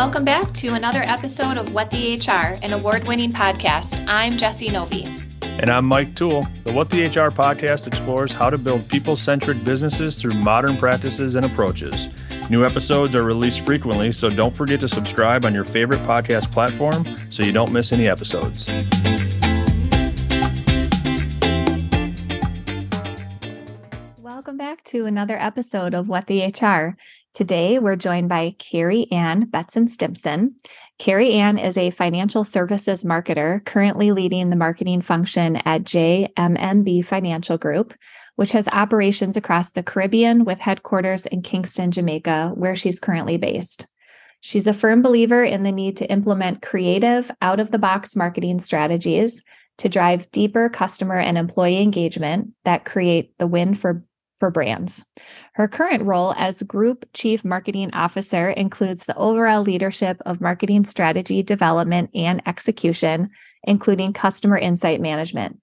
Welcome back to another episode of What the HR, an award winning podcast. I'm Jessie Novey. And I'm Mike Thul. The What the HR podcast explores how to build people centric businesses through modern practices and approaches. New episodes are released frequently, so don't forget to subscribe on your favorite podcast platform so you don't miss any episodes. Welcome back to another episode of What the HR. Today, we're joined by Kerry-Ann Betton Stimpson. Kerry-Ann is a financial services marketer currently leading the marketing function at JMMB Financial Group, which has operations across the Caribbean with headquarters in Kingston, Jamaica, where she's currently based. She's a firm believer in the need to implement creative, out of the box marketing strategies to drive deeper customer and employee engagement that create the win for for brands. Her current role as Group Chief Marketing Officer includes the overall leadership of marketing strategy development and execution, including customer insight management.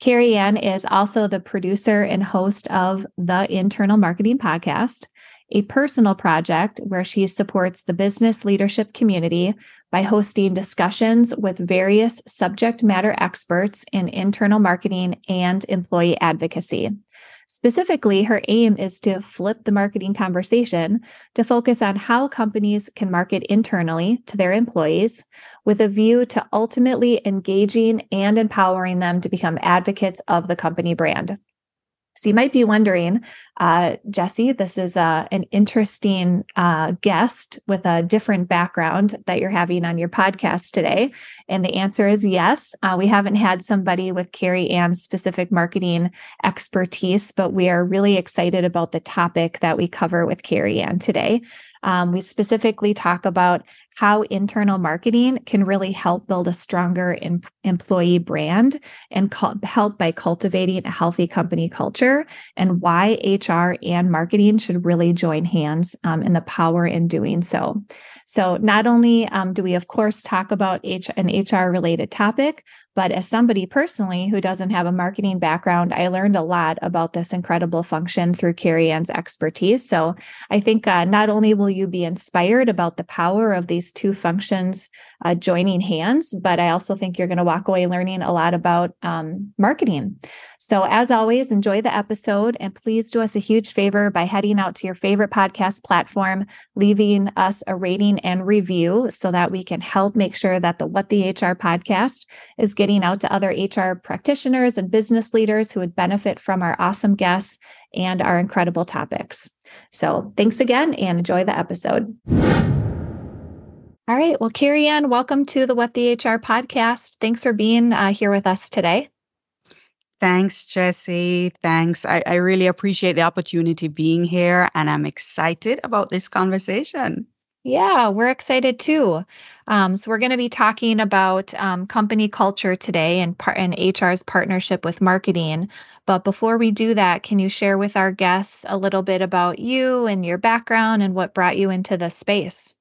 Kerry-Ann is also the producer and host of the Internal Marketing Podcast, a personal project where she supports the business leadership community by hosting discussions with various subject matter experts in internal marketing and employee advocacy. Specifically, her aim is to flip the marketing conversation to focus on how companies can market internally to their employees with a view to ultimately engaging and empowering them to become advocates of the company brand. So you might be wondering, uh, Jessie, this is uh, an interesting uh, guest with a different background that you're having on your podcast today. And the answer is yes. Uh, we haven't had somebody with Kerry-Ann's specific marketing expertise, but we are really excited about the topic that we cover with Kerry-Ann today. Um, we specifically talk about how internal marketing can really help build a stronger em- employee brand and co- help by cultivating a healthy company culture, and why HR and marketing should really join hands um, in the power in doing so. So, not only um, do we, of course, talk about H- an HR related topic, but as somebody personally who doesn't have a marketing background, I learned a lot about this incredible function through Kerry-Ann's expertise. So I think uh, not only will you be inspired about the power of these two functions uh, joining hands, but I also think you're going to walk away learning a lot about um, marketing. So, as always, enjoy the episode and please do us a huge favor by heading out to your favorite podcast platform, leaving us a rating and review so that we can help make sure that the What the HR podcast is getting out to other HR practitioners and business leaders who would benefit from our awesome guests and our incredible topics. So, thanks again and enjoy the episode. All right. Well, Kerry-Ann, welcome to the What the HR podcast. Thanks for being uh, here with us today. Thanks, Jessie. Thanks. I, I really appreciate the opportunity being here, and I'm excited about this conversation. Yeah, we're excited too. Um, so we're going to be talking about um, company culture today and, par- and HR's partnership with marketing. But before we do that, can you share with our guests a little bit about you and your background and what brought you into this space?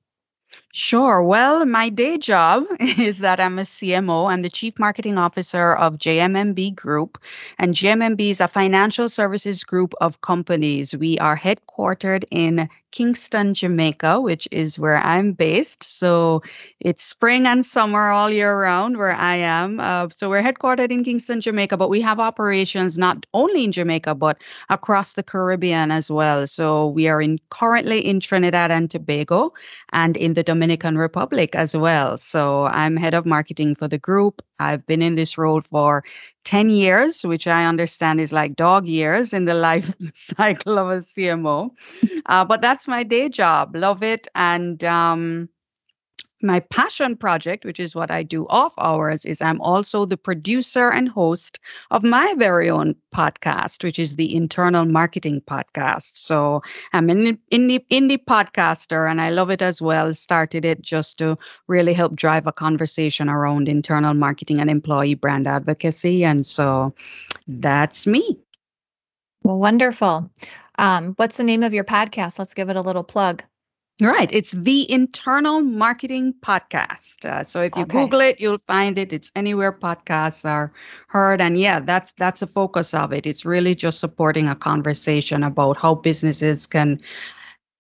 Sure. Well, my day job is that I'm a CMO. I'm the Chief Marketing Officer of JMMB Group. And JMMB is a financial services group of companies. We are headquartered in Kingston, Jamaica, which is where I'm based. So it's spring and summer all year round where I am. Uh, so we're headquartered in Kingston, Jamaica, but we have operations not only in Jamaica, but across the Caribbean as well. So we are in currently in Trinidad and Tobago and in the Dominican Republic as well. So I'm head of marketing for the group. I've been in this role for 10 years, which I understand is like dog years in the life cycle of a CMO. Uh, but that's my day job. Love it. And um, my passion project, which is what I do off hours, is I'm also the producer and host of my very own podcast, which is the Internal Marketing Podcast. So I'm an indie, indie podcaster and I love it as well. Started it just to really help drive a conversation around internal marketing and employee brand advocacy. And so that's me. Well, wonderful. Um, what's the name of your podcast? Let's give it a little plug. Right. It's the Internal Marketing Podcast. Uh, so if you okay. Google it, you'll find it. It's anywhere podcasts are heard. And yeah, that's that's a focus of it. It's really just supporting a conversation about how businesses can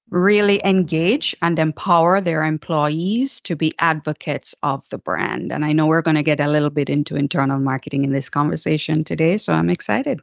really engage and empower their employees to be advocates of the brand. And I know we're going to get a little bit into internal marketing in this conversation today, so I'm excited.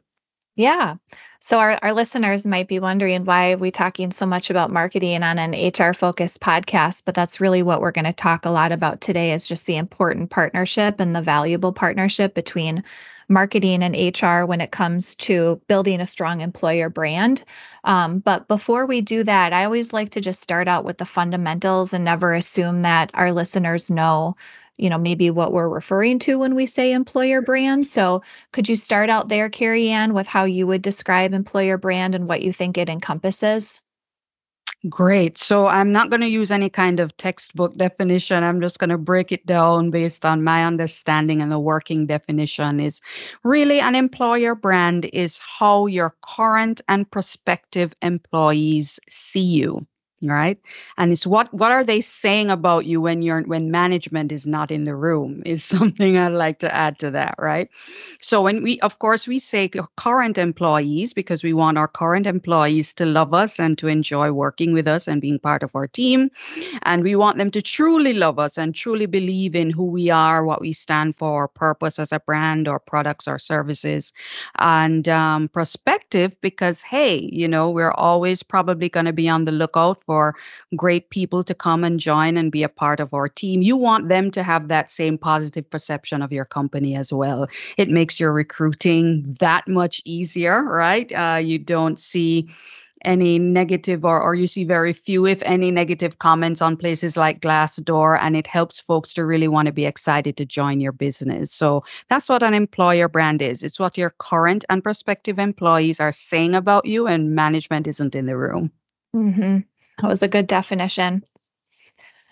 Yeah. So our, our listeners might be wondering why are we talking so much about marketing on an HR focused podcast, but that's really what we're going to talk a lot about today is just the important partnership and the valuable partnership between marketing and HR when it comes to building a strong employer brand. Um, but before we do that, I always like to just start out with the fundamentals and never assume that our listeners know you know maybe what we're referring to when we say employer brand so could you start out there Kerry-Ann with how you would describe employer brand and what you think it encompasses Great. So I'm not going to use any kind of textbook definition. I'm just going to break it down based on my understanding and the working definition is really an employer brand is how your current and prospective employees see you right? And it's what what are they saying about you when you're when management is not in the room is something i'd like to add to that right? So when we of course we say current employees because we want our current employees to love us and to enjoy working with us and being part of our team. And we want them to truly love us and truly believe in who we are what we stand for our purpose as a brand or products or services. And um, prospective because hey you know we're always probably going to be on the lookout for for great people to come and join and be a part of our team. You want them to have that same positive perception of your company as well. It makes your recruiting that much easier, right? Uh, you don't see any negative or, or you see very few if any negative comments on places like glassdoor and it helps folks to really want to be excited to join your business so that's what an employer brand is it's what your current and prospective employees are saying about you and management isn't in the room mm-hmm. That was a good definition.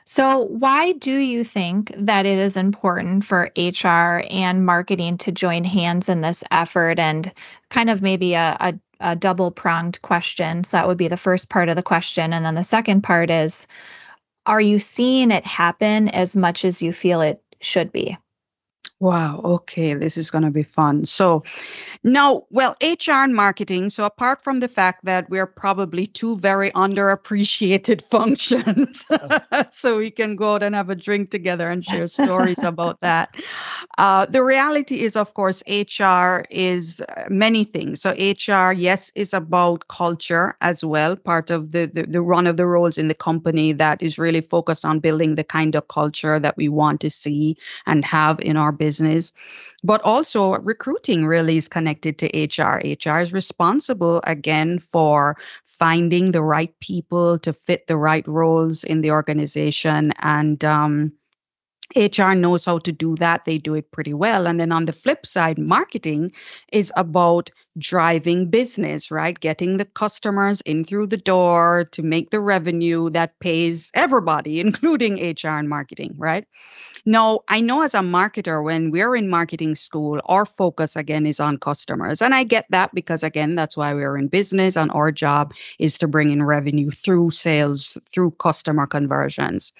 So, why do you think that it is important for HR and marketing to join hands in this effort? And kind of maybe a, a, a double pronged question. So, that would be the first part of the question. And then the second part is Are you seeing it happen as much as you feel it should be? Wow. Okay. This is going to be fun. So, now, well, HR and marketing. So, apart from the fact that we're probably two very underappreciated functions, so we can go out and have a drink together and share stories about that. Uh, the reality is, of course, HR is uh, many things. So, HR, yes, is about culture as well, part of the, the, the one of the roles in the company that is really focused on building the kind of culture that we want to see and have in our business business. But also, recruiting really is connected to HR. HR is responsible again for finding the right people to fit the right roles in the organization. And um, HR knows how to do that. They do it pretty well. And then on the flip side, marketing is about driving business, right? Getting the customers in through the door to make the revenue that pays everybody, including HR and marketing, right? No, I know as a marketer, when we're in marketing school, our focus again is on customers. And I get that because, again, that's why we're in business and our job is to bring in revenue through sales, through customer conversions.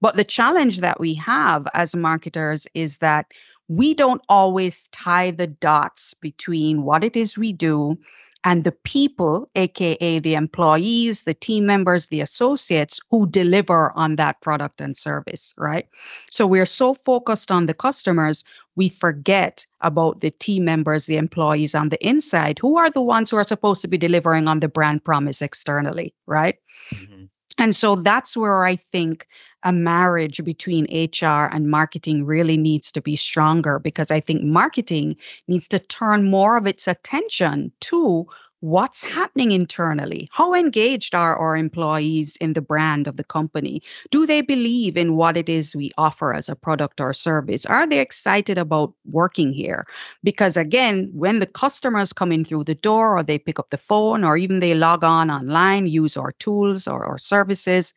But the challenge that we have as marketers is that we don't always tie the dots between what it is we do and the people, aka the employees, the team members, the associates who deliver on that product and service, right? So we're so focused on the customers, we forget about the team members, the employees on the inside, who are the ones who are supposed to be delivering on the brand promise externally, right? Mm-hmm. And so that's where I think a marriage between HR and marketing really needs to be stronger because I think marketing needs to turn more of its attention to what's happening internally. How engaged are our employees in the brand of the company? Do they believe in what it is we offer as a product or service? Are they excited about working here? Because again, when the customers come in through the door or they pick up the phone or even they log on online, use our tools or, our services,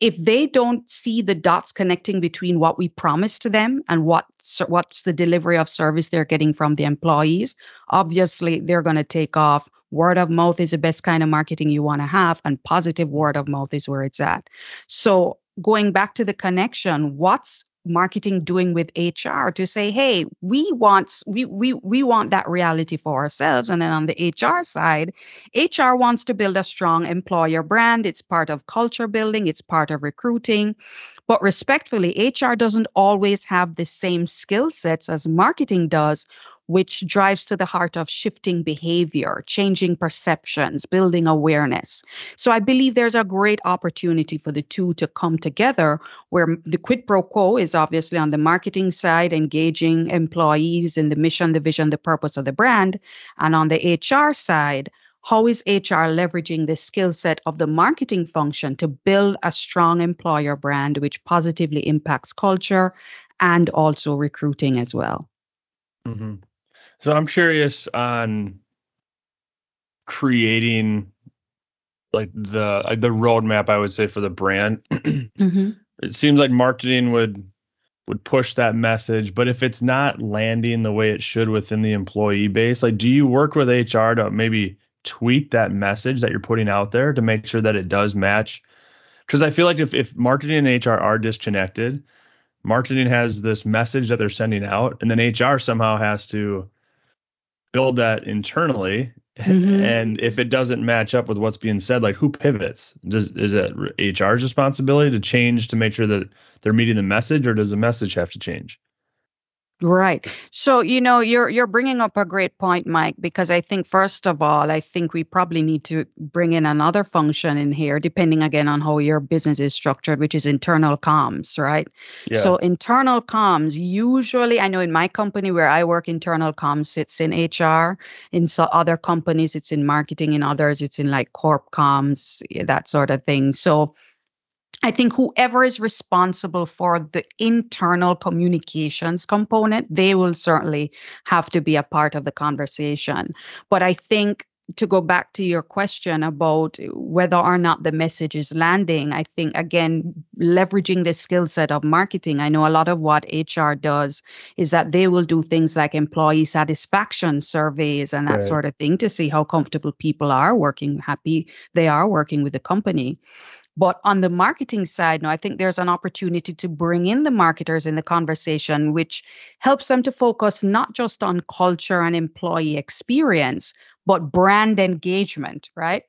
if they don't see the dots connecting between what we promise to them and what what's the delivery of service they're getting from the employees obviously they're going to take off. Word of mouth is the best kind of marketing you want to have and positive word of mouth is where it's at. So going back to the connection what's marketing doing with HR to say, hey, we want we we we want that reality for ourselves. And then on the HR side, HR wants to build a strong employer brand. It's part of culture building, it's part of recruiting. But respectfully, HR doesn't always have the same skill sets as marketing does which drives to the heart of shifting behavior, changing perceptions, building awareness. So I believe there's a great opportunity for the two to come together where the quid pro quo is obviously on the marketing side, engaging employees in the mission, the vision, the purpose of the brand. And on the HR side, how is HR leveraging the skill set of the marketing function to build a strong employer brand, which positively impacts culture and also recruiting as well? Mm-hmm. So I'm curious on creating like the like the roadmap I would say for the brand. mm-hmm. It seems like marketing would would push that message, but if it's not landing the way it should within the employee base, like do you work with HR to maybe tweak that message that you're putting out there to make sure that it does match? Because I feel like if if marketing and HR are disconnected, marketing has this message that they're sending out, and then HR somehow has to build that internally mm-hmm. and if it doesn't match up with what's being said like who pivots does is it hr's responsibility to change to make sure that they're meeting the message or does the message have to change Right. So, you know, you're you're bringing up a great point, Mike, because I think first of all, I think we probably need to bring in another function in here, depending again on how your business is structured, which is internal comms, right? Yeah. So, internal comms usually, I know in my company where I work, internal comms sits in HR. In so other companies, it's in marketing. In others, it's in like corp comms, that sort of thing. So I think whoever is responsible for the internal communications component, they will certainly have to be a part of the conversation. But I think to go back to your question about whether or not the message is landing, I think again, leveraging the skill set of marketing. I know a lot of what HR does is that they will do things like employee satisfaction surveys and that right. sort of thing to see how comfortable people are working, happy they are working with the company. But on the marketing side, now I think there's an opportunity to bring in the marketers in the conversation, which helps them to focus not just on culture and employee experience, but brand engagement, right?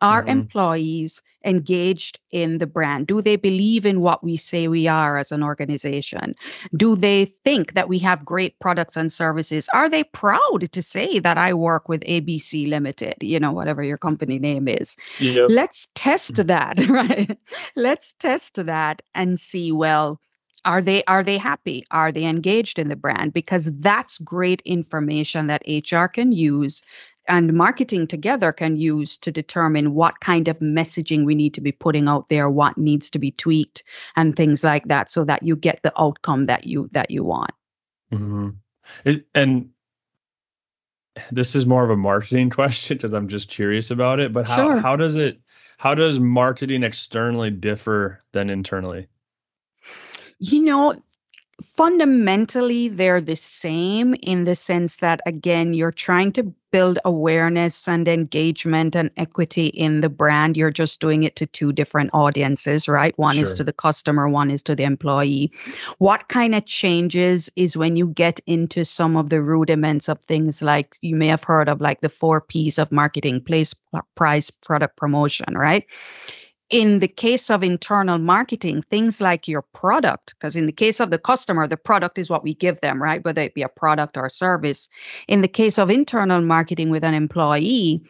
Are mm-hmm. employees engaged in the brand? Do they believe in what we say we are as an organization? Do they think that we have great products and services? Are they proud to say that I work with ABC Limited, you know, whatever your company name is? Let's test mm-hmm. that, right? Let's test that and see, well, are they are they happy are they engaged in the brand because that's great information that hr can use and marketing together can use to determine what kind of messaging we need to be putting out there what needs to be tweaked and things like that so that you get the outcome that you that you want mm-hmm. it, and this is more of a marketing question because i'm just curious about it but how, sure. how does it how does marketing externally differ than internally you know fundamentally they're the same in the sense that again you're trying to build awareness and engagement and equity in the brand. You're just doing it to two different audiences right? One sure. is to the customer one is to the employee. What kind of changes is when you get into some of the rudiments of things like you may have heard of like the four p's of marketing place price product promotion right in the case of internal marketing, things like your product, because in the case of the customer, the product is what we give them, right? Whether it be a product or a service. In the case of internal marketing with an employee,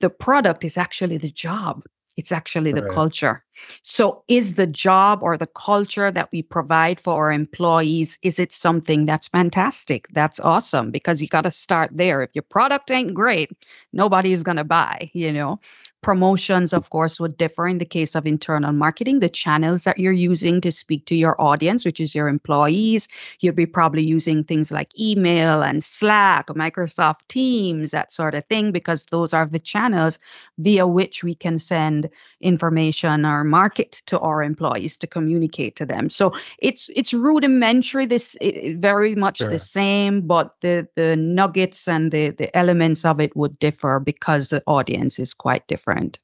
the product is actually the job. It's actually the right. culture. So is the job or the culture that we provide for our employees, is it something that's fantastic? That's awesome because you got to start there. If your product ain't great, nobody is going to buy, you know. Promotions, of course, would differ in the case of internal marketing. The channels that you're using to speak to your audience, which is your employees, You'd be probably using things like email and Slack, Microsoft Teams, that sort of thing, because those are the channels via which we can send information or market to our employees to communicate to them. So it's it's rudimentary, this it, very much sure. the same, but the the nuggets and the the elements of it would differ because the audience is quite different different.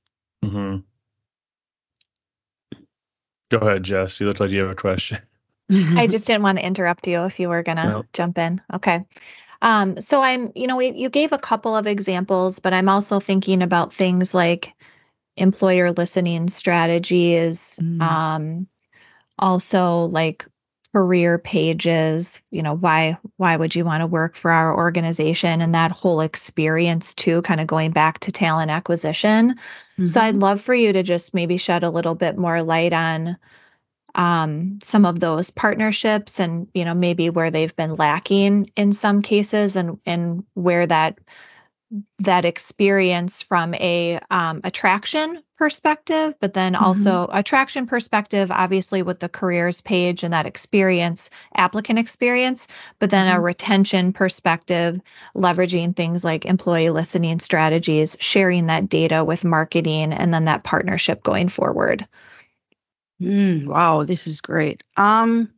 Mm-hmm. Go ahead, Jess. You look like you have a question. I just didn't want to interrupt you if you were going to No. jump in. Okay. Um, so I'm, you know, we, you gave a couple of examples, but I'm also thinking about things like employer listening strategies, Mm. um, also like career pages, you know, why why would you want to work for our organization and that whole experience too, kind of going back to talent acquisition. So I'd love for you to just maybe shed a little bit more light on um, some of those partnerships and you know maybe where they've been lacking in some cases and and where that that experience from a um, attraction perspective but then also attraction perspective obviously with the careers page and that experience applicant experience but then a Mhm. retention perspective leveraging things like employee listening strategies sharing that data with marketing and then that partnership going forward Mm, wow, this is great. Um,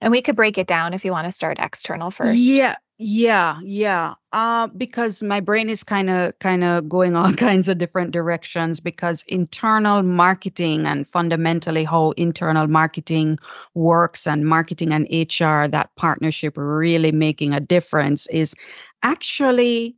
And we could break it down if you want to start external first. Yeah, yeah, yeah. Uh, because my brain is kind of kind of going all kinds of different directions because internal marketing and fundamentally how internal marketing works and marketing and HR, that partnership really making a difference is actually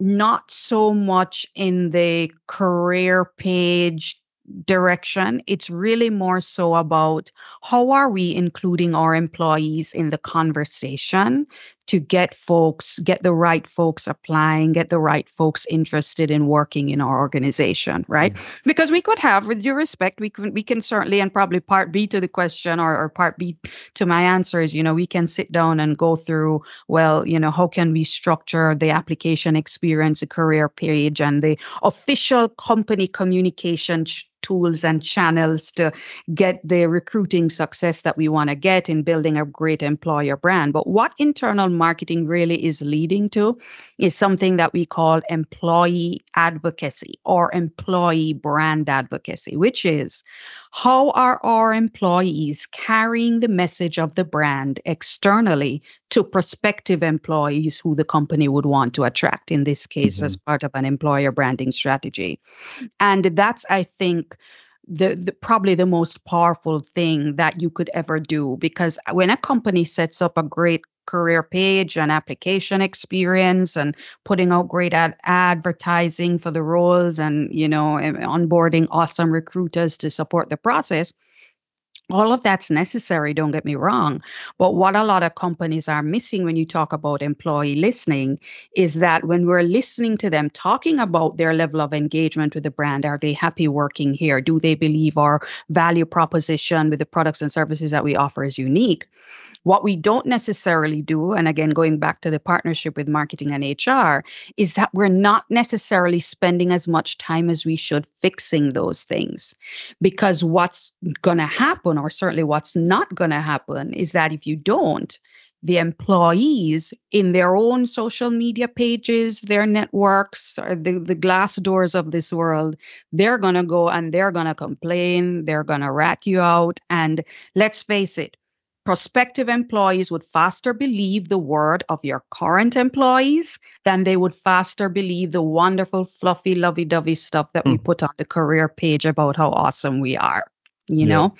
not so much in the career page direction. It's really more so about how are we including our employees in the conversation to get folks, get the right folks applying, get the right folks interested in working in our organization, right? Mm-hmm. Because we could have, with due respect, we can we can certainly, and probably part B to the question or, or part B to my answer is, you know, we can sit down and go through, well, you know, how can we structure the application experience, the career page, and the official company communication ch- tools and channels to get the recruiting success that we want to get in building a great employer brand. But what internal marketing really is leading to is something that we call employee advocacy or employee brand advocacy, which is how are our employees carrying the message of the brand externally to prospective employees who the company would want to attract, in this case, as mm-hmm. part of an employer branding strategy? And that's, I think, the, the probably the most powerful thing that you could ever do because when a company sets up a great career page and application experience and putting out great ad- advertising for the roles and you know onboarding awesome recruiters to support the process. All of that's necessary don't get me wrong. But what a lot of companies are missing when you talk about employee listening is that when we're listening to them talking about their level of engagement with the brand are they happy working here? Do they believe our value proposition with the products and services that we offer is unique what we don't necessarily do, and again, going back to the partnership with marketing and HR, is that we're not necessarily spending as much time as we should fixing those things. Because what's going to happen, or certainly what's not going to happen, is that if you don't, the employees in their own social media pages, their networks, or the, the glass doors of this world, they're going to go and they're going to complain, they're going to rat you out. And let's face it, prospective employees would faster believe the word of your current employees than they would faster believe the wonderful, fluffy, lovey dovey stuff that we Hmm. put on the career page about how awesome we are. You Yeah. know?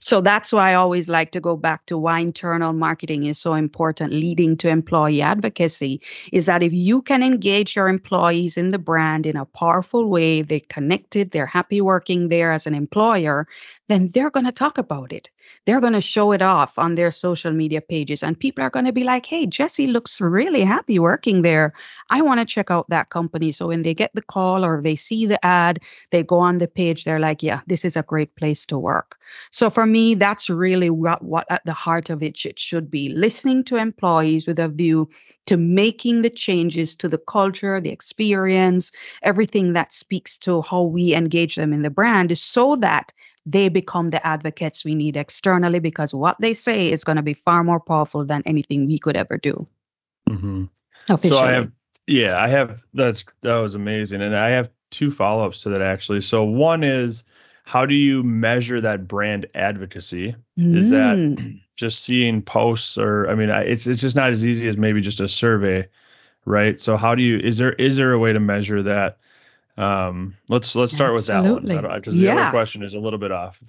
So that's why I always like to go back to why internal marketing is so important, leading to employee advocacy. Is that if you can engage your employees in the brand in a powerful way, they're connected, they're happy working there as an employer, then they're going to talk about it. They're going to show it off on their social media pages, and people are going to be like, hey, Jessie looks really happy working there. I want to check out that company. So when they get the call or they see the ad, they go on the page, they're like, yeah, this is a great place to work. So for me, that's really what, what at the heart of it, it should be listening to employees with a view to making the changes to the culture, the experience, everything that speaks to how we engage them in the brand so that they become the advocates we need externally because what they say is going to be far more powerful than anything we could ever do Mhm. officially. So I have, yeah, I have. That's that was amazing, and I have two follow ups to that actually. So one is, how do you measure that brand advocacy? Is that Mm. just seeing posts, or I mean, it's it's just not as easy as maybe just a survey, right? So how do you? Is there is there a way to measure that? Um, let's let's start with that one Absolutely. because the other question is a little bit off.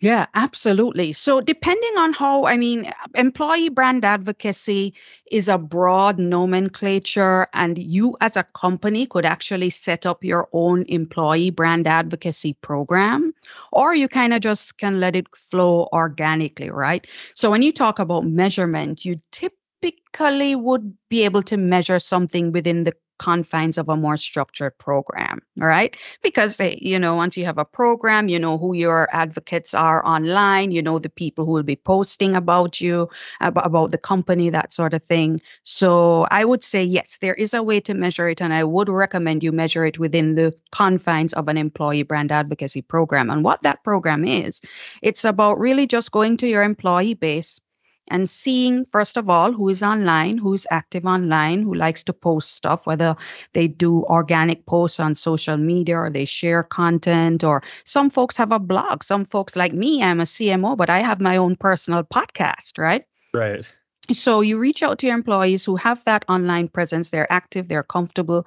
Yeah, absolutely. So, depending on how, I mean, employee brand advocacy is a broad nomenclature, and you as a company could actually set up your own employee brand advocacy program, or you kind of just can let it flow organically, right? So, when you talk about measurement, you typically would be able to measure something within the confines of a more structured program all right? Because they, you know once you have a program you know who your advocates are online you know the people who will be posting about you about, about the company that sort of thing. So i would say yes there is a way to measure it and i would recommend you measure it within the confines of an employee brand advocacy program. And what that program is it's about really just going to your employee base and seeing first of all who is online who's active online who likes to post stuff whether they do organic posts on social media or they share content or some folks have a blog. Some folks like me i'm a cmo but i have my own personal podcast right? Right. So you reach out to your employees who have that online presence, they're active, they're comfortable,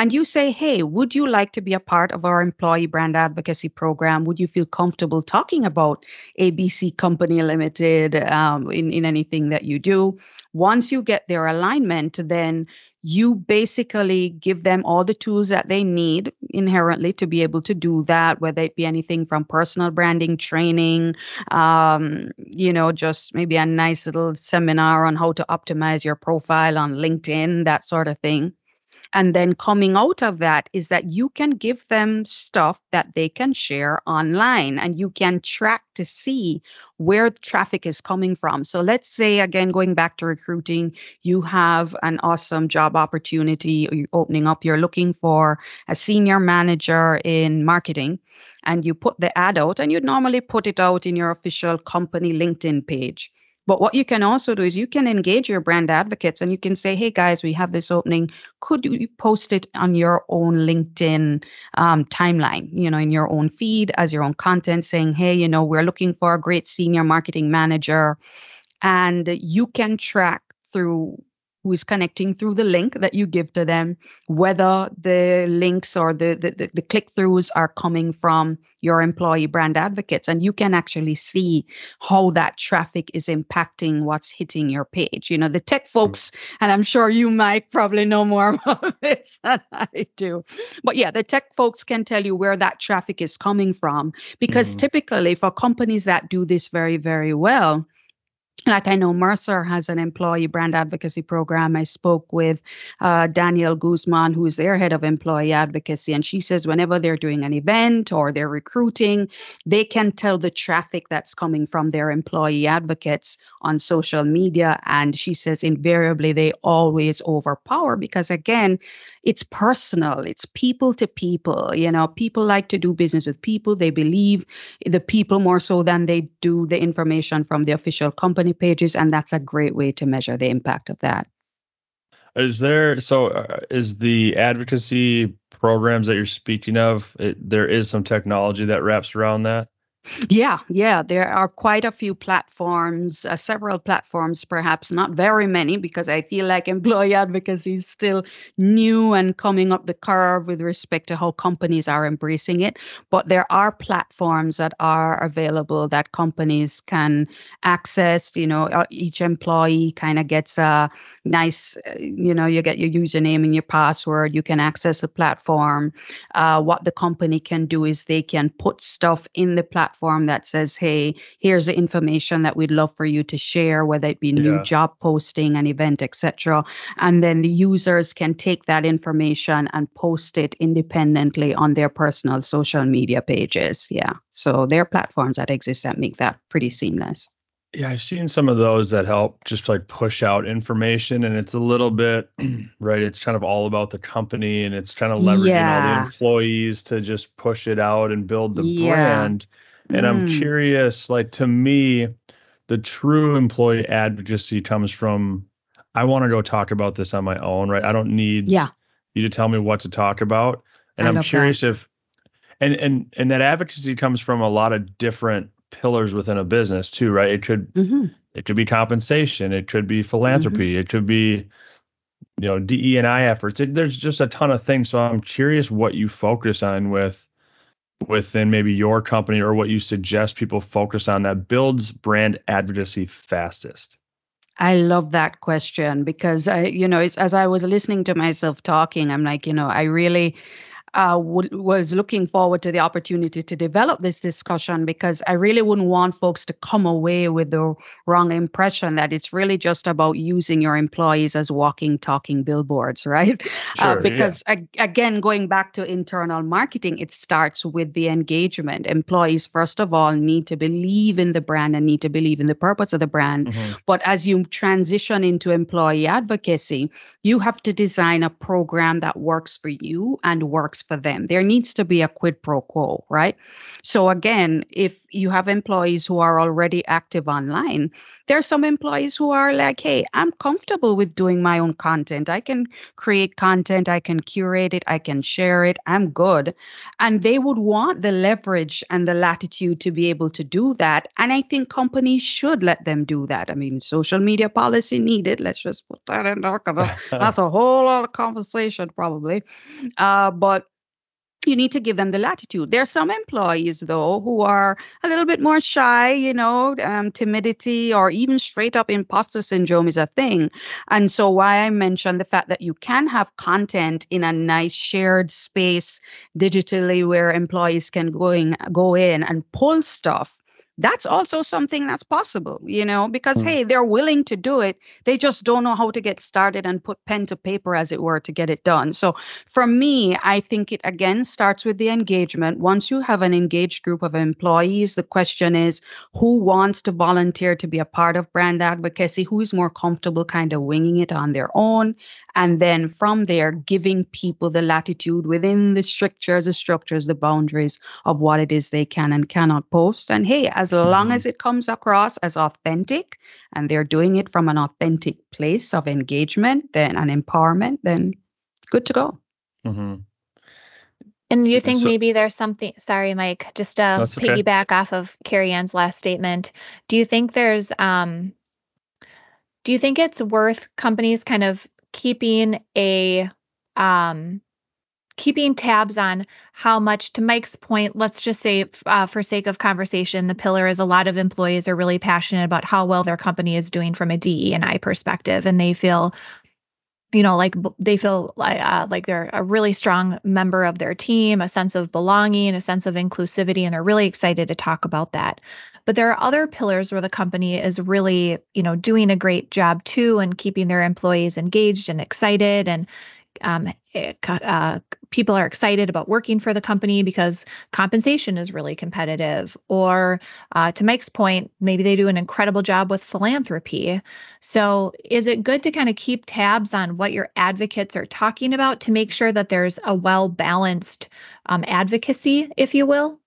and you say, Hey, would you like to be a part of our employee brand advocacy program? Would you feel comfortable talking about ABC Company Limited um, in, in anything that you do? Once you get their alignment, then you basically give them all the tools that they need inherently to be able to do that, whether it be anything from personal branding training, um, you know, just maybe a nice little seminar on how to optimize your profile on LinkedIn, that sort of thing. And then coming out of that is that you can give them stuff that they can share online and you can track to see where traffic is coming from. So let's say, again, going back to recruiting, you have an awesome job opportunity you're opening up, you're looking for a senior manager in marketing. And you put the ad out, and you'd normally put it out in your official company LinkedIn page. But what you can also do is you can engage your brand advocates and you can say, hey guys, we have this opening. Could you post it on your own LinkedIn um, timeline, you know, in your own feed as your own content, saying, hey, you know, we're looking for a great senior marketing manager. And you can track through who is connecting through the link that you give to them, whether the links or the, the, the, click throughs are coming from your employee brand advocates. And you can actually see how that traffic is impacting what's hitting your page. You know, the tech folks, and I'm sure you might probably know more about this than I do. But yeah, the tech folks can tell you where that traffic is coming from because mm-hmm. typically for companies that do this very, very well, like I know Mercer has an employee brand advocacy program. I spoke with uh, Danielle Guzman, who is their head of employee advocacy, and she says whenever they're doing an event or they're recruiting, they can tell the traffic that's coming from their employee advocates on social media. And she says invariably they always overpower because, again, it's personal it's people to people you know people like to do business with people they believe the people more so than they do the information from the official company pages and that's a great way to measure the impact of that. Is there so uh, is the advocacy programs that you're speaking of it, there is some technology that wraps around that yeah, yeah, there are quite a few platforms, uh, several platforms, perhaps not very many, because I feel like employee advocacy is still new and coming up the curve with respect to how companies are embracing it. But there are platforms that are available that companies can access. You know, uh, each employee kind of gets a nice, uh, you know, you get your username and your password. You can access the platform. Uh, what the company can do is they can put stuff in the platform platform that says, hey, here's the information that we'd love for you to share, whether it be new yeah. job posting, an event, etc. And then the users can take that information and post it independently on their personal social media pages. Yeah. So there are platforms that exist that make that pretty seamless. Yeah, I've seen some of those that help just like push out information, and it's a little bit right. It's kind of all about the company, and it's kind of leveraging yeah. all the employees to just push it out and build the yeah. brand. And mm. I'm curious, like to me, the true employee advocacy comes from I want to go talk about this on my own, right? I don't need yeah. you to tell me what to talk about. And I am curious that. if and and and that advocacy comes from a lot of different pillars within a business too, right? It could mm-hmm. it could be compensation, it could be philanthropy, mm-hmm. it could be you know DE and I efforts. It, there's just a ton of things. So I'm curious what you focus on with within maybe your company or what you suggest people focus on that builds brand advocacy fastest? I love that question because I, you know, it's as I was listening to myself talking, I'm like, you know, I really uh, w- was looking forward to the opportunity to develop this discussion because I really wouldn't want folks to come away with the wrong impression that it's really just about using your employees as walking, talking billboards, right? Uh, sure, uh, because yeah. ag- again, going back to internal marketing, it starts with the engagement. Employees, first of all, need to believe in the brand and need to believe in the purpose of the brand. Mm-hmm. But as you transition into employee advocacy, you have to design a program that works for you and works works for them. There needs to be a quid pro quo, right? So again, if you have employees who are already active online, there are some employees who are like, hey, I'm comfortable with doing my own content. I can create content, I can curate it, I can share it, I'm good. And they would want the leverage and the latitude to be able to do that. And I think companies should let them do that. I mean, social media policy needed. Let's just put that in there. That's a whole other conversation, probably. Uh, but you need to give them the latitude. There are some employees, though, who are a little bit more shy, you know, um, timidity or even straight up imposter syndrome is a thing. And so, why I mentioned the fact that you can have content in a nice shared space digitally where employees can go in, go in and pull stuff that's also something that's possible, you know, because mm. hey, they're willing to do it. They just don't know how to get started and put pen to paper, as it were, to get it done. So for me, I think it again starts with the engagement. Once you have an engaged group of employees, the question is who wants to volunteer to be a part of brand advocacy? Who is more comfortable kind of winging it on their own? And then from there, giving people the latitude within the strictures, the structures, the boundaries of what it is they can and cannot post. And hey, as long mm-hmm. as it comes across as authentic and they're doing it from an authentic place of engagement then and empowerment, then good to go. Mm-hmm. And you think so, maybe there's something, sorry, Mike, just to piggyback okay. off of Kerry-Ann's last statement. Do you think there's, um, do you think it's worth companies kind of keeping a um, keeping tabs on how much to mike's point let's just say uh, for sake of conversation the pillar is a lot of employees are really passionate about how well their company is doing from a de and i perspective and they feel you know like they feel uh, like they're a really strong member of their team a sense of belonging a sense of inclusivity and they're really excited to talk about that. But there are other pillars where the company is really you know doing a great job too and keeping their employees engaged and excited and um, eh, uh, people are excited about working for the company because compensation is really competitive. Or uh, to Mike's point, maybe they do an incredible job with philanthropy. So, is it good to kind of keep tabs on what your advocates are talking about to make sure that there's a well balanced um, advocacy, if you will?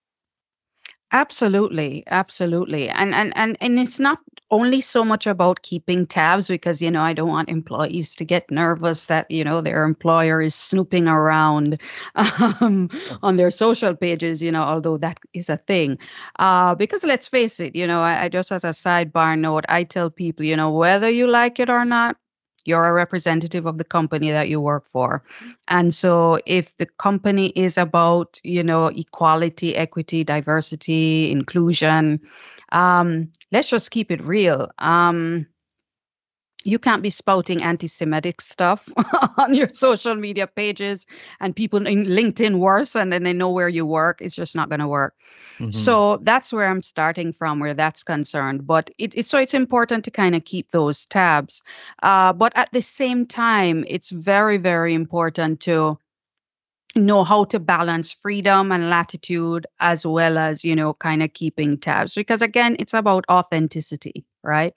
Absolutely, absolutely. And and and and it's not only so much about keeping tabs because you know I don't want employees to get nervous that you know their employer is snooping around um, on their social pages. You know, although that is a thing. Uh, because let's face it, you know, I, I just as a sidebar note, I tell people, you know, whether you like it or not, you're a representative of the company that you work for. And so if the company is about, you know, equality, equity, diversity, inclusion, um, let's just keep it real. Um, you can't be spouting anti-Semitic stuff on your social media pages and people in LinkedIn worse, and then they know where you work. It's just not going to work. Mm-hmm. So that's where I'm starting from, where that's concerned. But it, it so it's important to kind of keep those tabs. Uh, but at the same time, it's very very important to know how to balance freedom and latitude as well as you know kind of keeping tabs because again it's about authenticity right?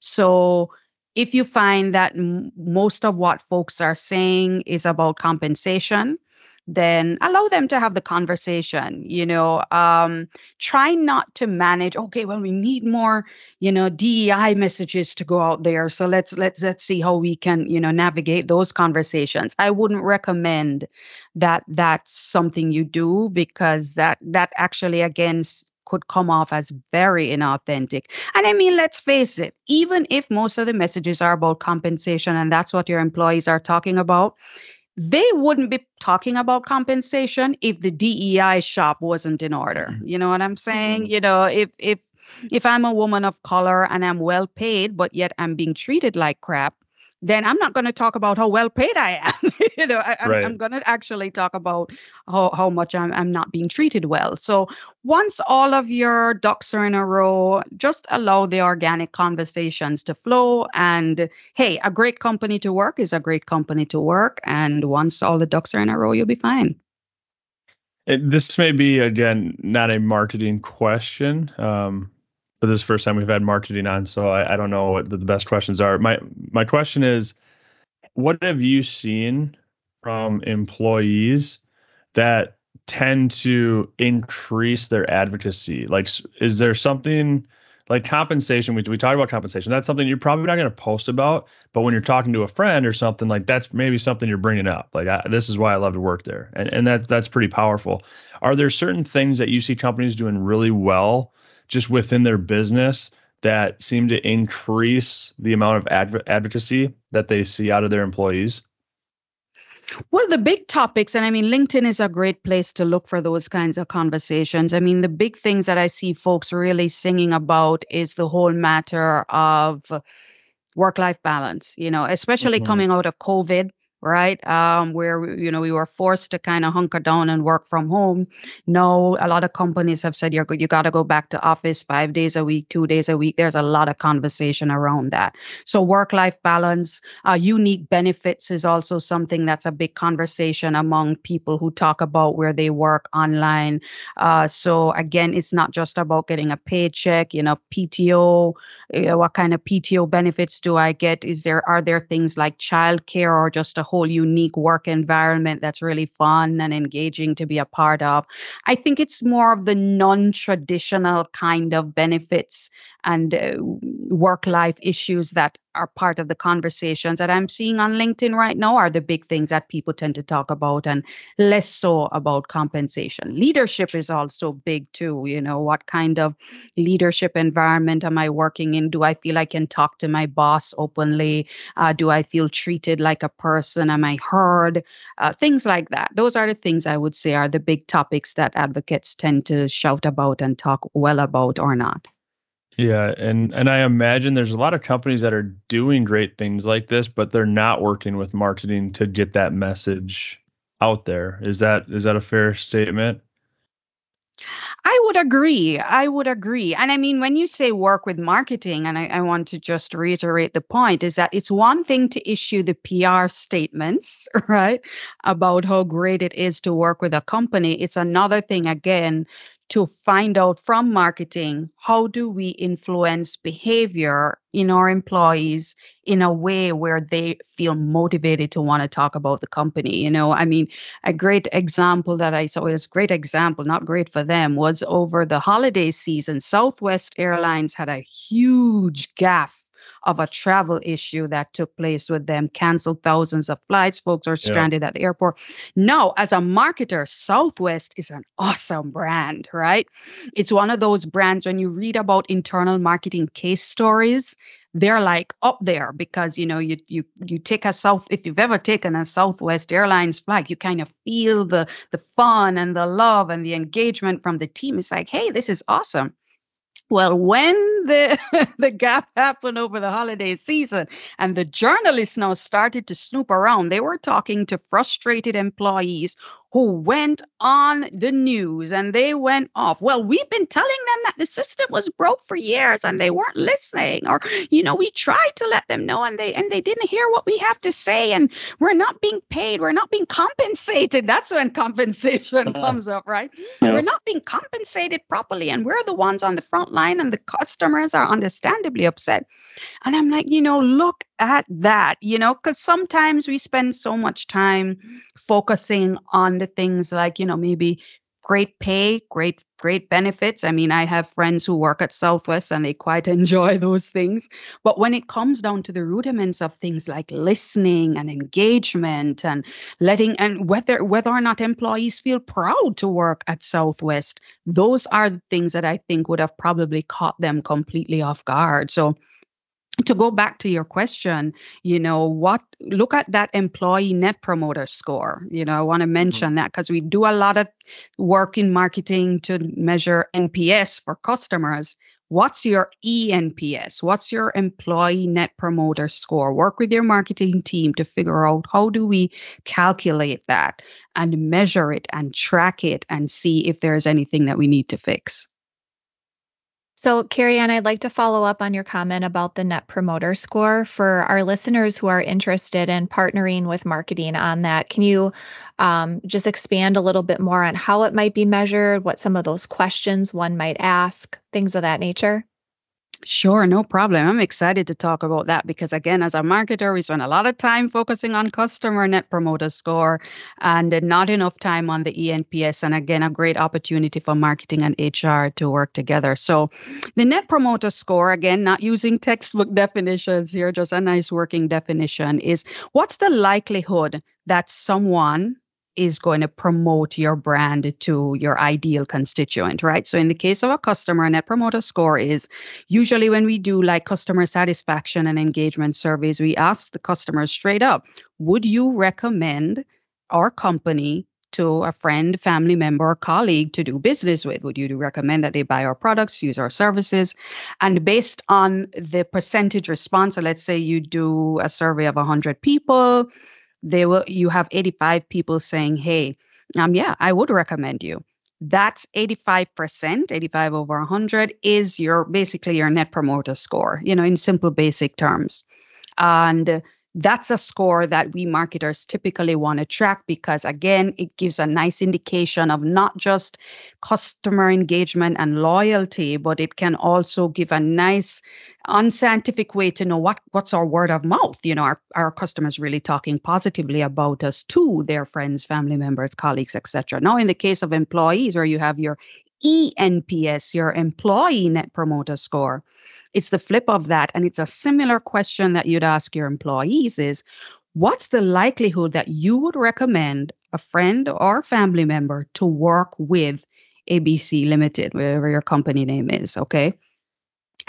So if you find that m- most of what folks are saying is about compensation, then allow them to have the conversation you know um, try not to manage okay well we need more you know dei messages to go out there so let's let's let's see how we can you know navigate those conversations i wouldn't recommend that that's something you do because that that actually again could come off as very inauthentic. And I mean, let's face it, even if most of the messages are about compensation and that's what your employees are talking about, they wouldn't be talking about compensation if the DEI shop wasn't in order. Mm-hmm. You know what I'm saying? Mm-hmm. You know, if if if I'm a woman of color and I'm well paid, but yet I'm being treated like crap, then I'm not going to talk about how well paid I am. you know, I, am right. going to actually talk about how, how much I'm, I'm not being treated well. So once all of your ducks are in a row, just allow the organic conversations to flow. And hey, a great company to work is a great company to work. And once all the ducks are in a row, you'll be fine. It, this may be again not a marketing question, um, but this is the first time we've had marketing on, so I, I don't know what the best questions are. My my question is, what have you seen from employees that tend to increase their advocacy? Like, is there something like compensation? We we talk about compensation. That's something you're probably not going to post about, but when you're talking to a friend or something, like that's maybe something you're bringing up. Like, I, this is why I love to work there, and and that that's pretty powerful. Are there certain things that you see companies doing really well? Just within their business that seem to increase the amount of adv- advocacy that they see out of their employees? Well, the big topics, and I mean, LinkedIn is a great place to look for those kinds of conversations. I mean, the big things that I see folks really singing about is the whole matter of work life balance, you know, especially mm-hmm. coming out of COVID right? Um, where you know we were forced to kind of hunker down and work from home. No, a lot of companies have said you're you got to go back to office five days a week, two days a week. There's a lot of conversation around that. So work-life balance, uh, unique benefits is also something that's a big conversation among people who talk about where they work online. Uh, so again, it's not just about getting a paycheck. You know, PTO. You know, what kind of PTO benefits do I get? Is there are there things like childcare or just a whole unique work environment that's really fun and engaging to be a part of. I think it's more of the non traditional kind of benefits and uh, work life issues that are part of the conversations that I'm seeing on LinkedIn right now are the big things that people tend to talk about and less so about compensation. Leadership is also big too. You know, what kind of leadership environment am I working in? Do I feel I can talk to my boss openly? Uh, do I feel treated like a person? Am I heard? Uh, things like that. Those are the things I would say are the big topics that advocates tend to shout about and talk well about or not. Yeah, and and I imagine there's a lot of companies that are doing great things like this, but they're not working with marketing to get that message out there. Is that is that a fair statement? I would agree. I would agree. And I mean, when you say work with marketing, and I, I, want to just reiterate the point, is that it's one thing to issue the PR statements, right, about how great it is to work with a company. It's another thing, again, to find out from marketing how do we influence behavior in our employees in a way where they feel motivated to want to talk about the company you know? I mean a great example that i saw a great example not great for them was over the holiday season southwest airlines had a huge gaffe of a travel issue that took place with them, canceled thousands of flights. Folks are stranded yeah. at the airport. Now, as a marketer, Southwest is an awesome brand, right? It's one of those brands when you read about internal marketing case stories, they're like up there because you know you you you take a south if you've ever taken a southwest airlines flight you kind of feel the the fun and the love and the engagement from the team it's like hey this is awesome well, when the the gap happened over the holiday season and the journalists now started to snoop around, they were talking to frustrated employees who went on the news and they went off. Well, we've been telling them that the system was broke for years and they weren't listening or you know, we tried to let them know and they and they didn't hear what we have to say and we're not being paid, we're not being compensated. That's when compensation comes up, right? Yeah. We're not being compensated properly and we're the ones on the front line and the customers are understandably upset. And I'm like, you know, look at that, you know, because sometimes we spend so much time focusing on the things like, you know, maybe great pay, great great benefits. I mean, I have friends who work at Southwest and they quite enjoy those things. But when it comes down to the rudiments of things like listening and engagement and letting and whether whether or not employees feel proud to work at Southwest, those are the things that I think would have probably caught them completely off guard. So to go back to your question, you know, what look at that employee net promoter score. You know, I want to mm-hmm. mention mm-hmm. that because we do a lot of work in marketing to measure NPS for customers. What's your ENPS? What's your employee net promoter score? Work with your marketing team to figure out how do we calculate that and measure it and track it and see if there's anything that we need to fix. So, Kerry-Ann, I'd like to follow up on your comment about the Net Promoter Score for our listeners who are interested in partnering with marketing on that. Can you um, just expand a little bit more on how it might be measured, what some of those questions one might ask, things of that nature? Sure, no problem. I'm excited to talk about that because, again, as a marketer, we spend a lot of time focusing on customer net promoter score and not enough time on the ENPS. And again, a great opportunity for marketing and HR to work together. So, the net promoter score, again, not using textbook definitions here, just a nice working definition, is what's the likelihood that someone is going to promote your brand to your ideal constituent, right? So, in the case of a customer, net promoter score is usually when we do like customer satisfaction and engagement surveys, we ask the customers straight up, would you recommend our company to a friend, family member, or colleague to do business with? Would you recommend that they buy our products, use our services? And based on the percentage response, so let's say you do a survey of 100 people, they will you have 85 people saying hey um yeah i would recommend you. That's 85% 85 over 100 is your basically your net promoter score you know in simple basic terms. And that's a score that we marketers typically want to track because again it gives a nice indication of not just customer engagement and loyalty but it can also give a nice unscientific way to know what what's our word of mouth. You know our, our customers really talking positively about us to their friends family members colleagues etc now in the case of employees where you have your enps your employee net promoter score it's the flip of that. And it's a similar question that you'd ask your employees is what's the likelihood that you would recommend a friend or family member to work with ABC Limited, whatever your company name is? Okay.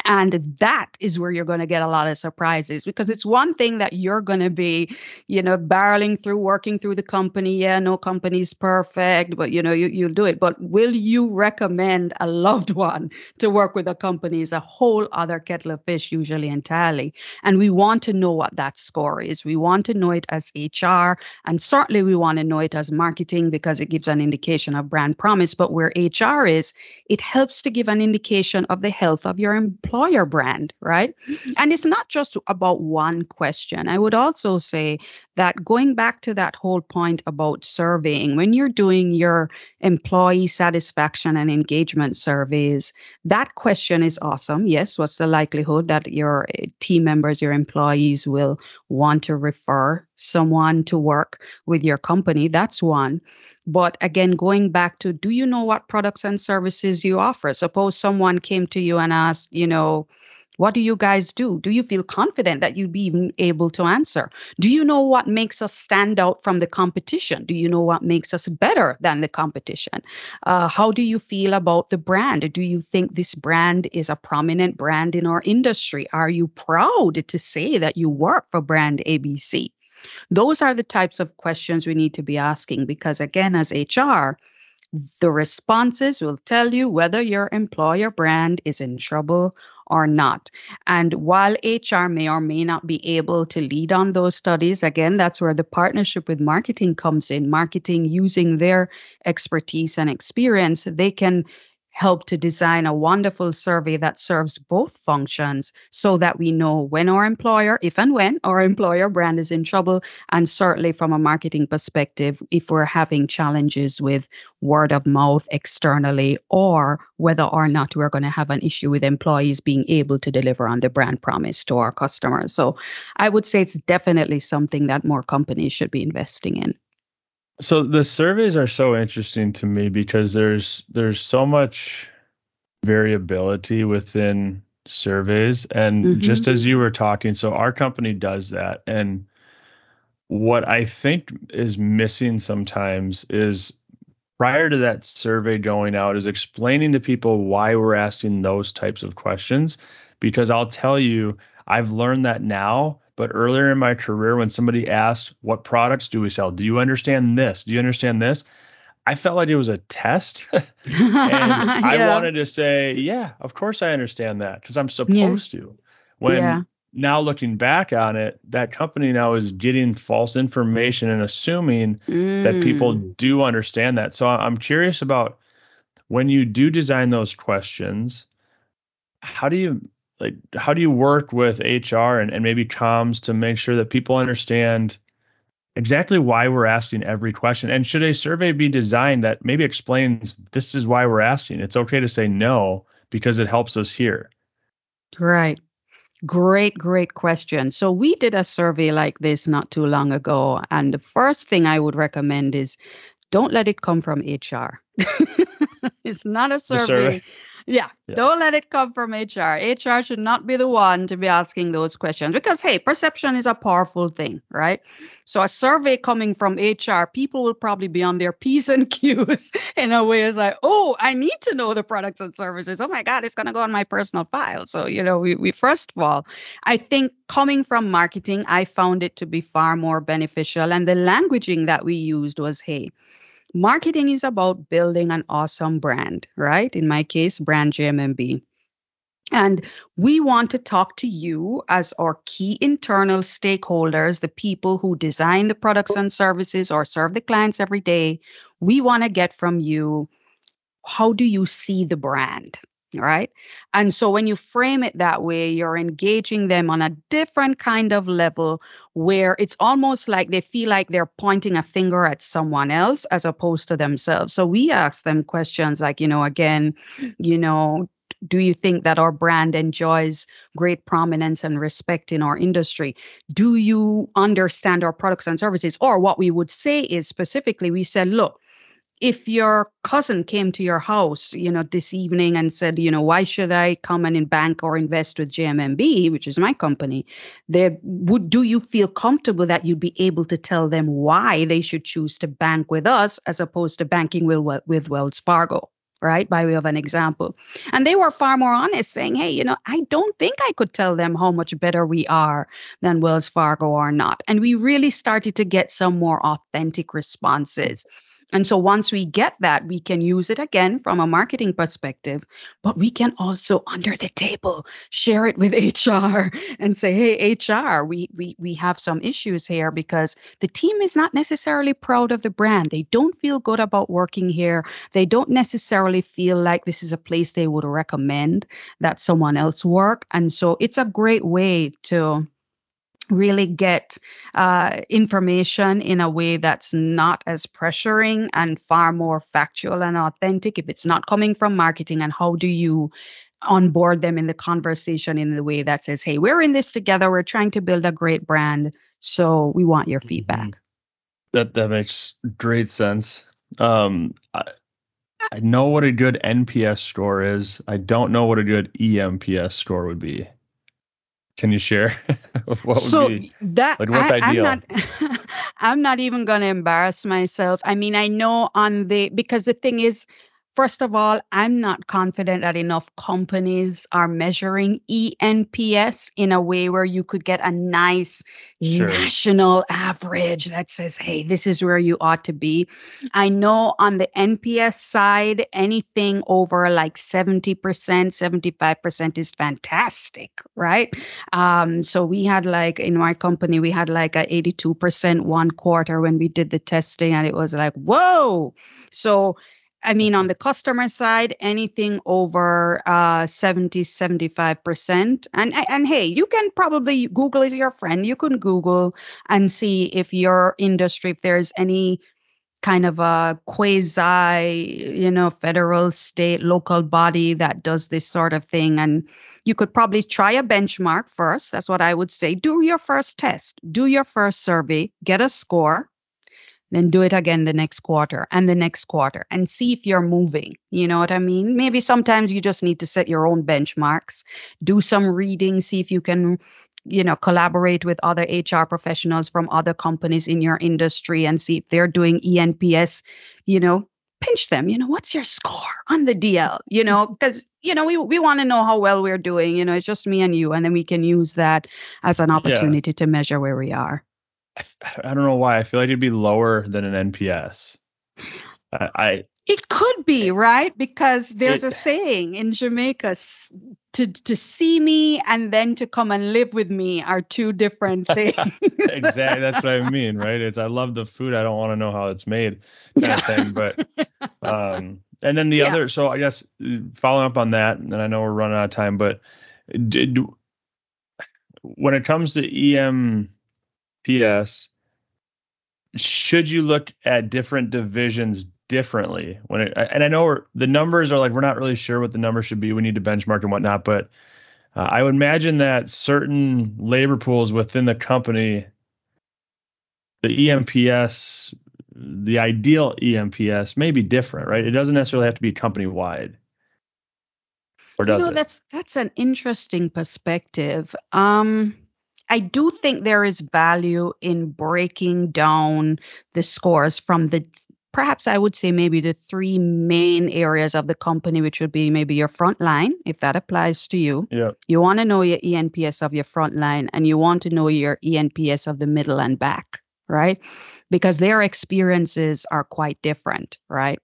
And that is where you're going to get a lot of surprises because it's one thing that you're going to be, you know, barreling through, working through the company. Yeah, no company's perfect, but you know, you, you'll do it. But will you recommend a loved one to work with a company is a whole other kettle of fish, usually entirely. And we want to know what that score is. We want to know it as HR, and certainly we want to know it as marketing because it gives an indication of brand promise. But where HR is, it helps to give an indication of the health of your employee employer brand, right? Mm-hmm. And it's not just about one question. I would also say that going back to that whole point about surveying, when you're doing your employee satisfaction and engagement surveys, that question is awesome. Yes, what's the likelihood that your eh, team members, your employees will want to refer someone to work with your company? That's one. But again, going back to do you know what products and services you offer? Suppose someone came to you and asked, you know, what do you guys do? Do you feel confident that you'd be able to answer? Do you know what makes us stand out from the competition? Do you know what makes us better than the competition? Uh, how do you feel about the brand? Do you think this brand is a prominent brand in our industry? Are you proud to say that you work for brand ABC? Those are the types of questions we need to be asking because, again, as HR, the responses will tell you whether your employer brand is in trouble or not. And while HR may or may not be able to lead on those studies, again, that's where the partnership with marketing comes in. Marketing using their expertise and experience, they can help to design a wonderful survey that serves both functions so that we know when our employer, if and when our employer brand is in trouble, and certainly from a marketing perspective, if we're having challenges with word of mouth externally, or whether or not we're going to have an issue with employees being able to deliver on the brand promise to our customers. So I would say it's definitely something that more companies should be investing in. So the surveys are so interesting to me because there's there's so much variability within surveys and mm-hmm. just as you were talking so our company does that and what I think is missing sometimes is prior to that survey going out is explaining to people why we're asking those types of questions because I'll tell you I've learned that now. But earlier in my career, when somebody asked, What products do we sell? Do you understand this? Do you understand this? I felt like it was a test. and yeah. I wanted to say, Yeah, of course I understand that because I'm supposed yeah. to. When yeah. now looking back on it, that company now is getting false information and assuming mm. that people mm. do understand that. So I'm curious about when you do design those questions, how do you like how do you work with HR and, and maybe comms to make sure that people understand exactly why we're asking every question? And should a survey be designed that maybe explains this is why we're asking? It's okay to say no because it helps us here. Right. Great, great question. So, we did a survey like this not too long ago. And the first thing I would recommend is don't let it come from HR. it's not a survey. Yeah, yeah, don't let it come from HR. HR should not be the one to be asking those questions because, hey, perception is a powerful thing, right? So, a survey coming from HR, people will probably be on their P's and Q's in a way it's like, oh, I need to know the products and services. Oh my God, it's going to go on my personal file. So, you know, we, we first of all, I think coming from marketing, I found it to be far more beneficial. And the languaging that we used was, hey, marketing is about building an awesome brand, right? In my case, brand JMMB. And we want to talk to you as our key internal stakeholders, the people who design the products and services or serve the clients every day. We want to get from you how do you see the brand? Right? And so when you frame it that way, you're engaging them on a different kind of level where it's almost like they feel like they're pointing a finger at someone else as opposed to themselves. So we ask them questions like, you know, again, you know, do you think that our brand enjoys great prominence and respect in our industry? Do you understand our products and services? Or what we would say is specifically, we said, look, if your cousin came to your house, you know, this evening and said, you know, why should I come and in bank or invest with JMMB, which is my company, there would do you feel comfortable that you'd be able to tell them why they should choose to bank with us as opposed to banking with, with Wells Fargo? right by way of an example? And they were far more honest saying hey you know i don't think i could tell them how much better we are than wells fargo or not. And we really started to get some more authentic responses and so once we get that, we can use it again from a marketing perspective, but we can also under the table share it with HR and say, hey, HR, we we we have some issues here because the team is not necessarily proud of the brand. They don't feel good about working here. They don't necessarily feel like this is a place they would recommend that someone else work. And so it's a great way to really get uh, information in a way that's not as pressuring and far more factual and authentic if it's not coming from marketing and how do you onboard them in the conversation in the way that says hey we're in this together. We're trying to build a great brand so we want your mm-hmm. feedback. That that makes great sense. Um I, I know what a good nps score is. I don't know what a good enps score would be can you share what so would be that like what's I, ideal? I'm not, I'm not even going to embarrass myself. I mean, I know on the because the thing is, First of all, I'm not confident that enough companies are measuring ENPS in a way where you could get a nice sure. national average that says, hey, this is where you ought to be. I know on the NPS side, anything over like 70%, 75% is fantastic, right? Um, so we had like in my company, we had like a 82% one quarter when we did the testing, and it was like, whoa. So I mean, on the customer side, anything over uh, 70, 75%. And, and hey, you can probably Google is your friend. You can Google and see if your industry, if there's any kind of a quasi, you know, federal, state, local body that does this sort of thing. And you could probably try a benchmark first. That's what I would say. Do your first test, do your first survey, get a score then do it again the next quarter and the next quarter and see if you're moving. You know what I mean? Maybe sometimes you just need to set your own benchmarks, do some reading, see if you can, you know, collaborate with other HR professionals from other companies in your industry and see if they're doing ENPS, you know, pinch them. You know, what's your score on the DL? You know, because you know we we want to know how well we're doing. You know, it's just me and you, and then we can use that as an opportunity yeah. to measure where we are. I, I don't know why. I feel like it'd be lower than an NPS. I, I it could be right because there's it, a saying in Jamaica: to to see me and then to come and live with me are two different things. exactly, that's what I mean, right? It's I love the food, I don't want to know how it's made, kind yeah. of thing. But um, and then the yeah. other, so I guess following up on that, and I know we're running out of time, but did when it comes to ENPS, should you look at different divisions differently when it, and I know the numbers are like we're not really sure what the numbers should be. We need to benchmark and whatnot, but uh, I would imagine that certain labor pools within the company, the ENPS, the ideal ENPS may be different, right? It doesn't necessarily have to be company wide. Or does you know, it? that's that's an interesting perspective. Um, I do think there is value in breaking down the scores from the perhaps I would say maybe the three main areas of the company, which would be maybe your front line, if that applies to you. Yeah. You want to know your ENPS of your front line and you want to know your ENPS of the middle and back, right? Because their experiences are quite different, right?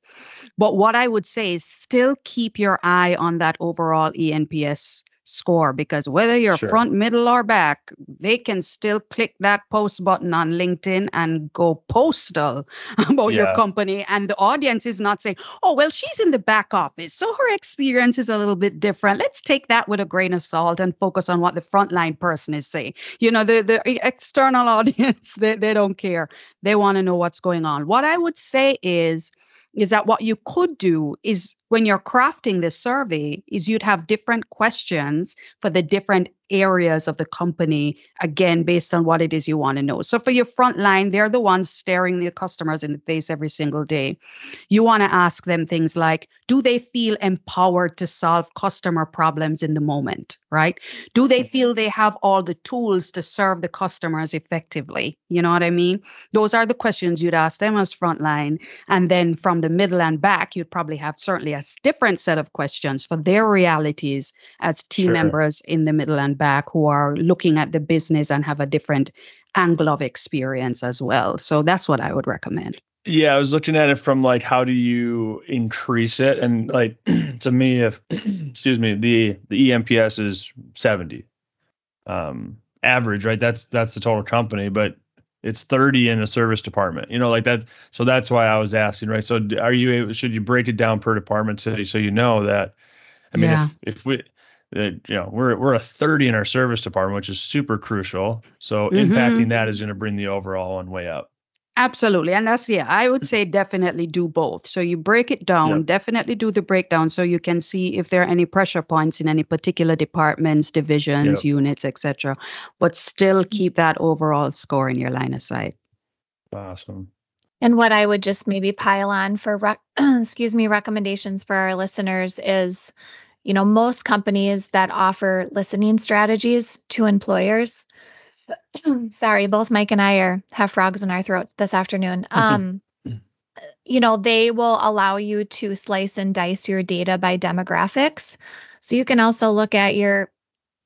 But what I would say is still keep your eye on that overall ENPS score because whether you're sure. front, middle, or back, they can still click that post button on LinkedIn and go postal about yeah. your company. And the audience is not saying, oh, well, she's in the back office. So her experience is a little bit different. Let's take that with a grain of salt and focus on what the frontline person is saying. You know, the, the external audience, they, they don't care. They want to know what's going on. What I would say is, is that what you could do is when you're crafting this survey is you'd have different questions for the different areas of the company again based on what it is you want to know. So for your front line they're the ones staring the customers in the face every single day. You want to ask them things like do they feel empowered to solve customer problems in the moment? Right? Do they mm-hmm. feel they have all the tools to serve the customers effectively? You know what i mean? Those are the questions you'd ask them as frontline and then from the middle and back you'd probably have certainly a different set of questions for their realities as team sure. members in the middle and back who are looking at the business and have a different angle of experience as well. So that's what I would recommend. Yeah, I was looking at it from like how do you increase it and like to me if excuse me, the the ENPS is 70. Um average, right? That's that's the total company, but it's 30 in a service department you know like that so that's why i was asking right so are you able should you break it down per department so, so you know that i mean yeah. if, if we you know we're we're a 30 in our service department which is super crucial so mm-hmm. impacting that is going to bring the overall one way up Absolutely. And that's, yeah, I would say definitely do both. So you break it down, yep. definitely do the breakdown so you can see if there are any pressure points in any particular departments, divisions, yep. units, etc. But still keep that overall score in your line of sight. Awesome. And what I would just maybe pile on for, rec- excuse me, recommendations for our listeners is, you know, most companies that offer listening strategies to employers Sorry, both Mike and I are have frogs in our throat this afternoon. Um, you know, they will allow you to slice and dice your data by demographics. So you can also look at your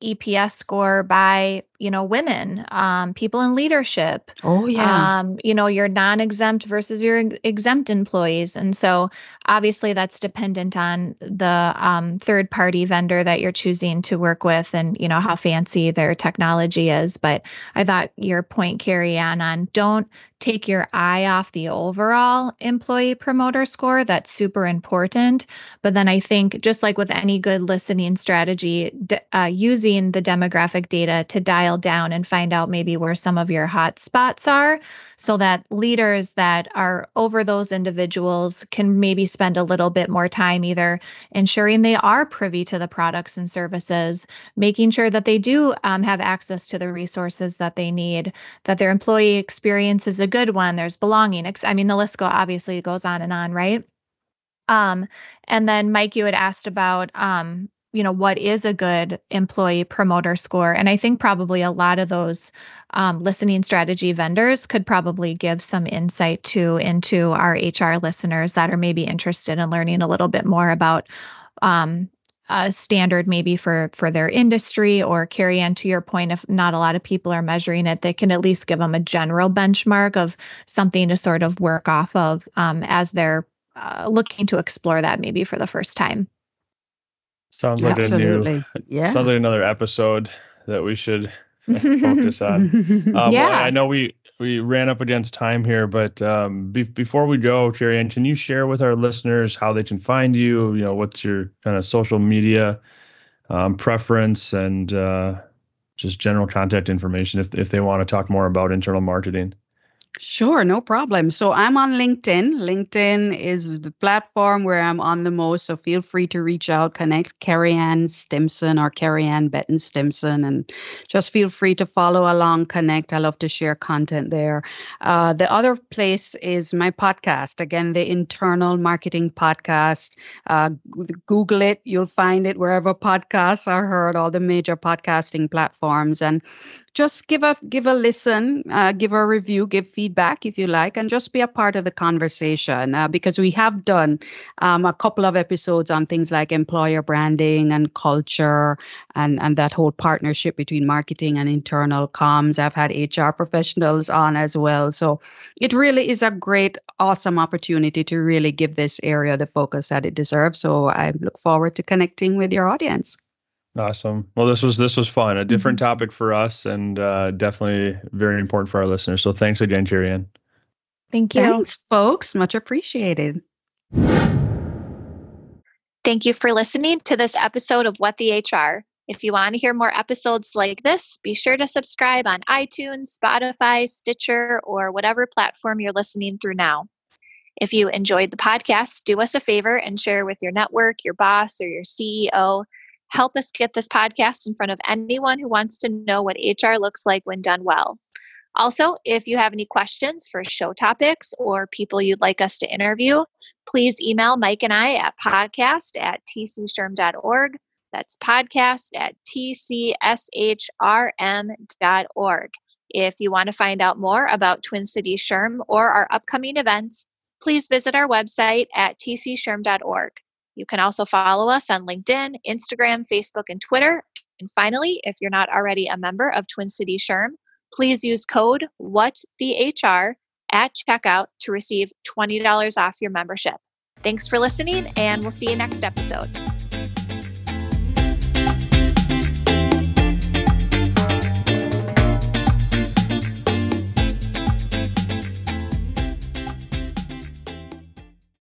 EPS score by, you know, women, um, people in leadership. Oh, yeah. Um, you know, your non exempt versus your exempt employees. And so obviously that's dependent on the um, third party vendor that you're choosing to work with and, you know, how fancy their technology is. But I thought your point, Kerry-Ann, on don't take your eye off the overall employee promoter score. That's super important. But then I think, just like with any good listening strategy, uh, using the demographic data to dial down and find out maybe where some of your hot spots are so that leaders that are over those individuals can maybe spend a little bit more time either ensuring they are privy to the products and services, making sure that they do um, have access to the resources that they need, that their employee experience is a good one, there's belonging. I mean, the list go obviously goes on and on, right? Um, and then Mike, you had asked about um, you know what is a good employee promoter score. And i think probably a lot of those um, listening strategy vendors could probably give some insight too into our hr listeners that are maybe interested in learning a little bit more about um, a standard maybe for for their industry. Or Kerry-Ann to your point if not a lot of people are measuring it they can at least give them a general benchmark of something to sort of work off of um, as they're uh, looking to explore that maybe for the first time sounds like Absolutely. a new yeah sounds like another episode that we should focus on um, yeah i know we we ran up against time here, but um, be- before we go, Kerry-Ann, can you share with our listeners how they can find you? You know, what's your kind of social media um, preference and uh, just general contact information if if they want to talk more about internal marketing? Sure, no problem. So I'm on LinkedIn. LinkedIn is the platform where I'm on the most. So feel free to reach out, connect Kerry-Ann Stimpson or Kerry-Ann Betton Stimpson, and just feel free to follow along, connect. I love to share content there. Uh, the other place is my podcast. Again, the Internal Marketing Podcast. Uh, Google it, you'll find it wherever podcasts are heard, all the major podcasting platforms. And just give a give a listen, uh, give a review, give feedback if you like, and just be a part of the conversation uh, because we have done um, a couple of episodes on things like employer branding and culture and and that whole partnership between marketing and internal comms. I've had HR professionals on as well, so it really is a great, awesome opportunity to really give this area the focus that it deserves. So I look forward to connecting with your audience. Awesome. Well, this was this was fun. A different mm-hmm. topic for us, and uh, definitely very important for our listeners. So thanks again, Kerry-Ann. Thank you. Thanks, folks. Much appreciated. Thank you for listening to this episode of What the HR. If you want to hear more episodes like this, be sure to subscribe on iTunes, Spotify, Stitcher, or whatever platform you're listening through now. If you enjoyed the podcast, do us a favor and share with your network, your boss, or your CEO help us get this podcast in front of anyone who wants to know what HR looks like when done well. Also, if you have any questions for show topics or people you'd like us to interview, please email Mike and I at podcast at tcshrm.org. That's podcast at tcshrm.org. If you want to find out more about Twin City SHRM or our upcoming events, please visit our website at tcshrm.org. You can also follow us on LinkedIn, Instagram, Facebook, and Twitter. And finally, if you're not already a member of Twin City SHRM, please use code WhatTheHR at checkout to receive $20 off your membership. Thanks for listening, and we'll see you next episode.